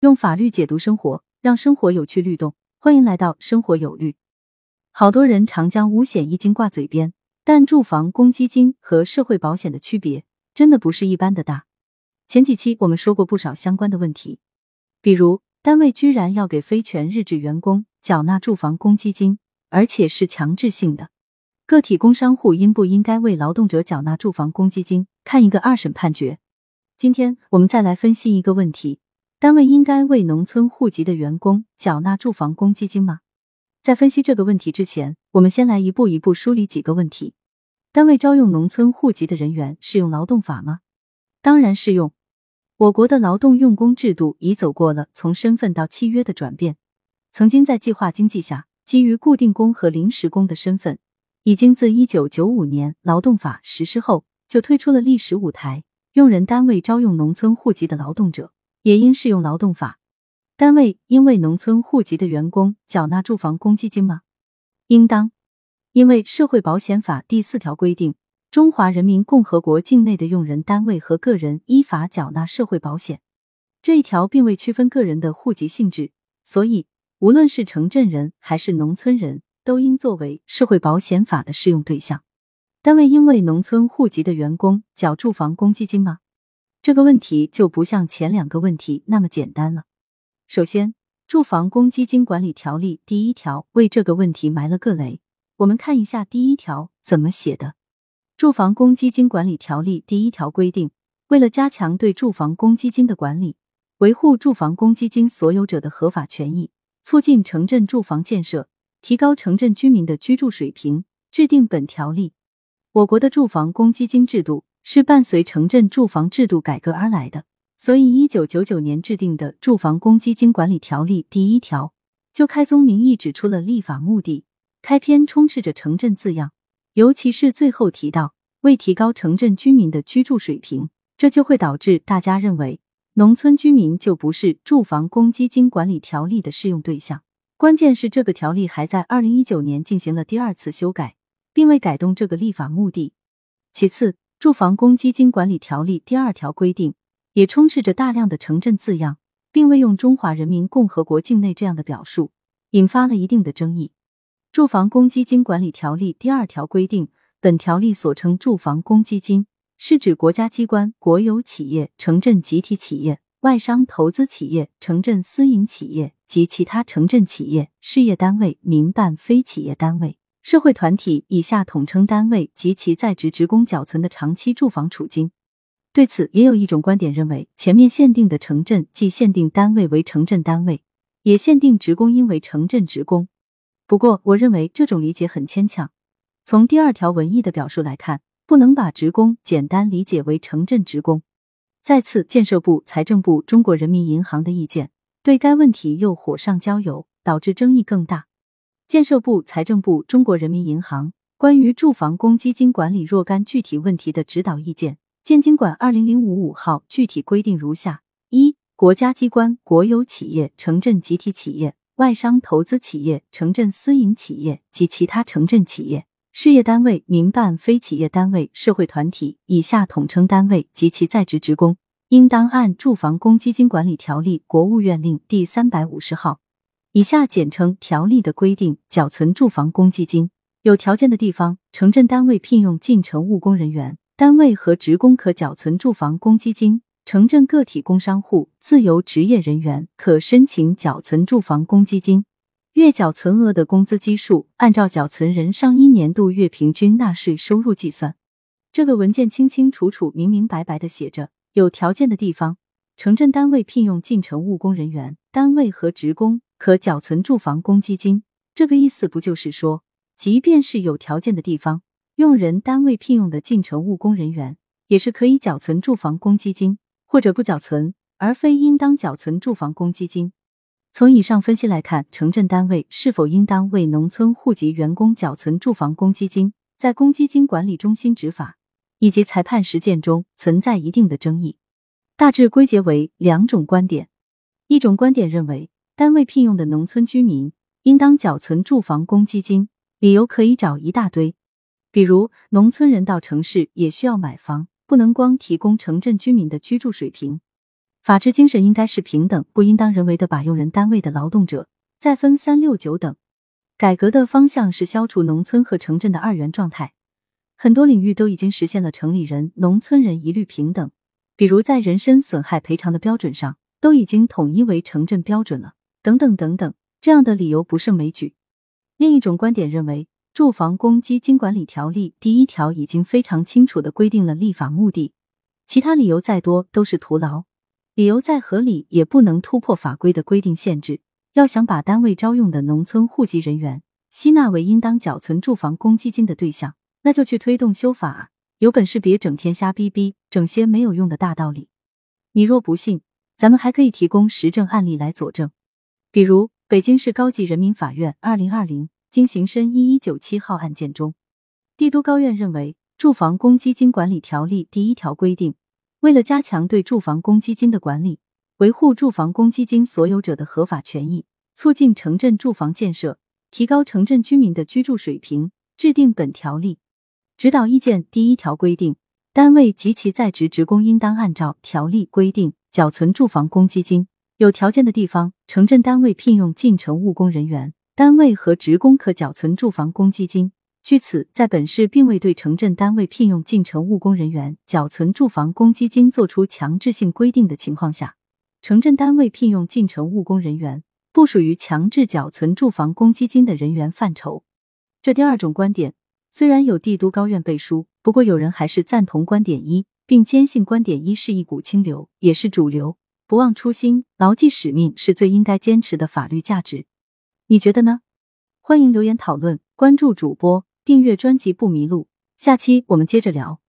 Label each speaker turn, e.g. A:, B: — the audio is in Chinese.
A: 用法律解读生活，让生活有趣律动。欢迎来到生活有律。好多人常将五险一金挂嘴边，但住房公积金和社会保险的区别真的不是一般的大。前几期我们说过不少相关的问题，比如单位居然要给非全日制员工缴纳住房公积金，而且是强制性的。个体工商户应不应该为劳动者缴纳住房公积金？看一个二审判决。今天我们再来分析一个问题。单位应该为农村户籍的员工缴纳住房公积金吗？在分析这个问题之前，我们先来一步一步梳理几个问题。单位招用农村户籍的人员适用劳动法吗？当然适用。我国的劳动用工制度已走过了从身份到契约的转变。曾经在计划经济下，基于固定工和临时工的身份，已经自一九九五年劳动法实施后就退出了历史舞台。用人单位招用农村户籍的劳动者。也应适用劳动法。单位应为农村户籍的员工缴纳住房公积金吗？应当，因为社会保险法第四条规定，中华人民共和国境内的用人单位和个人依法缴纳社会保险。这一条并未区分个人的户籍性质，所以无论是城镇人还是农村人都应作为社会保险法的适用对象。单位应为农村户籍的员工缴住房公积金吗？这个问题就不像前两个问题那么简单了。首先，《住房公积金管理条例》第一条为这个问题埋了个雷。我们看一下第一条怎么写的，《住房公积金管理条例》第一条规定，为了加强对住房公积金的管理，维护住房公积金所有者的合法权益，促进城镇住房建设，提高城镇居民的居住水平，制定本条例。我国的住房公积金制度。是伴随城镇住房制度改革而来的，所以一九九九年制定的《住房公积金管理条例》第一条就开宗明义指出了立法目的。开篇充斥着“城镇”字样，尤其是最后提到为提高城镇居民的居住水平，这就会导致大家认为农村居民就不是《住房公积金管理条例》的适用对象。关键是这个条例还在二零一九年进行了第二次修改，并未改动这个立法目的。其次，住房公积金管理条例第二条规定也充斥着大量的城镇字样，并未用中华人民共和国境内这样的表述，引发了一定的争议。住房公积金管理条例第二条规定，本条例所称住房公积金，是指国家机关、国有企业、城镇集体企业、外商投资企业、城镇私营企业及其他城镇企业、事业单位、民办非企业单位。社会团体以下统称单位及其在职职工缴存的长期住房储金。对此，也有一种观点认为，前面限定的城镇既限定单位为城镇单位，也限定职工应为城镇职工。不过，我认为这种理解很牵强。从第二条文意的表述来看，不能把职工简单理解为城镇职工。再次，建设部、财政部、中国人民银行的意见对该问题又火上浇油，导致争议更大。建设部、财政部、中国人民银行关于住房公积金管理若干具体问题的指导意见（建金管二零零五五号）具体规定如下：一、国家机关、国有企业、城镇集体企业、外商投资企业、城镇私营企业及其他城镇企业、事业单位、民办非企业单位、社会团体（以下统称单位）及其在职职工，应当按《住房公积金管理条例》（国务院令）第三百五十号。以下简称条例的规定缴存住房公积金，有条件的地方，城镇单位聘用进城务工人员，单位和职工可缴存住房公积金；城镇个体工商户、自由职业人员可申请缴存住房公积金。月缴存额的工资基数按照缴存人上一年度月平均纳税收入计算。这个文件清清楚楚、明明白白的写着，有条件的地方，城镇单位聘用进城务工人员，单位和职工。可缴存住房公积金，这个意思不就是说，即便是有条件的地方，用人单位聘用的进城务工人员，也是可以缴存住房公积金，或者不缴存，而非应当缴存住房公积金。从以上分析来看，城镇单位是否应当为农村户籍员工缴存住房公积金，在公积金管理中心执法以及裁判实践中存在一定的争议。大致归结为两种观点，一种观点认为。单位聘用的农村居民应当缴存住房公积金，理由可以找一大堆，比如农村人到城市也需要买房，不能光提供城镇居民的居住水平。法治精神应该是平等，不应当人为的把用人单位的劳动者再分三六九等。改革的方向是消除农村和城镇的二元状态，很多领域都已经实现了城里人、农村人一律平等，比如在人身损害赔偿的标准上，都已经统一为城镇标准了，等等等等，这样的理由不胜枚举。另一种观点认为，《住房公积金管理条例》第一条已经非常清楚的规定了立法目的，其他理由再多都是徒劳，理由再合理也不能突破法规的规定限制。要想把单位招用的农村户籍人员吸纳为应当缴存住房公积金的对象，那就去推动修法。有本事别整天瞎逼逼，整些没有用的大道理。你若不信，咱们还可以提供实证案例来佐证。比如，北京市高级人民法院二零二零经刑申一一九七号案件中，帝都高院认为，《住房公积金管理条例》第一条规定，为了加强对住房公积金的管理。维护住房公积金所有者的合法权益，促进城镇住房建设，提高城镇居民的居住水平，制定本条例指导意见第一条规定，单位及其在职职工应当按照条例规定缴存住房公积金。有条件的地方，城镇单位聘用进城务工人员，单位和职工可缴存住房公积金。据此，在本市并未对城镇单位聘用进城务工人员缴存住房公积金作出强制性规定的情况下。城镇单位聘用进城务工人员，不属于强制缴存住房公积金的人员范畴。这第二种观点虽然有帝都高院背书，不过有人还是赞同观点一，并坚信观点一是一股清流，也是主流。不忘初心，牢记使命，是最应该坚持的法律价值。你觉得呢？欢迎留言讨论，关注主播，订阅专辑不迷路。下期我们接着聊。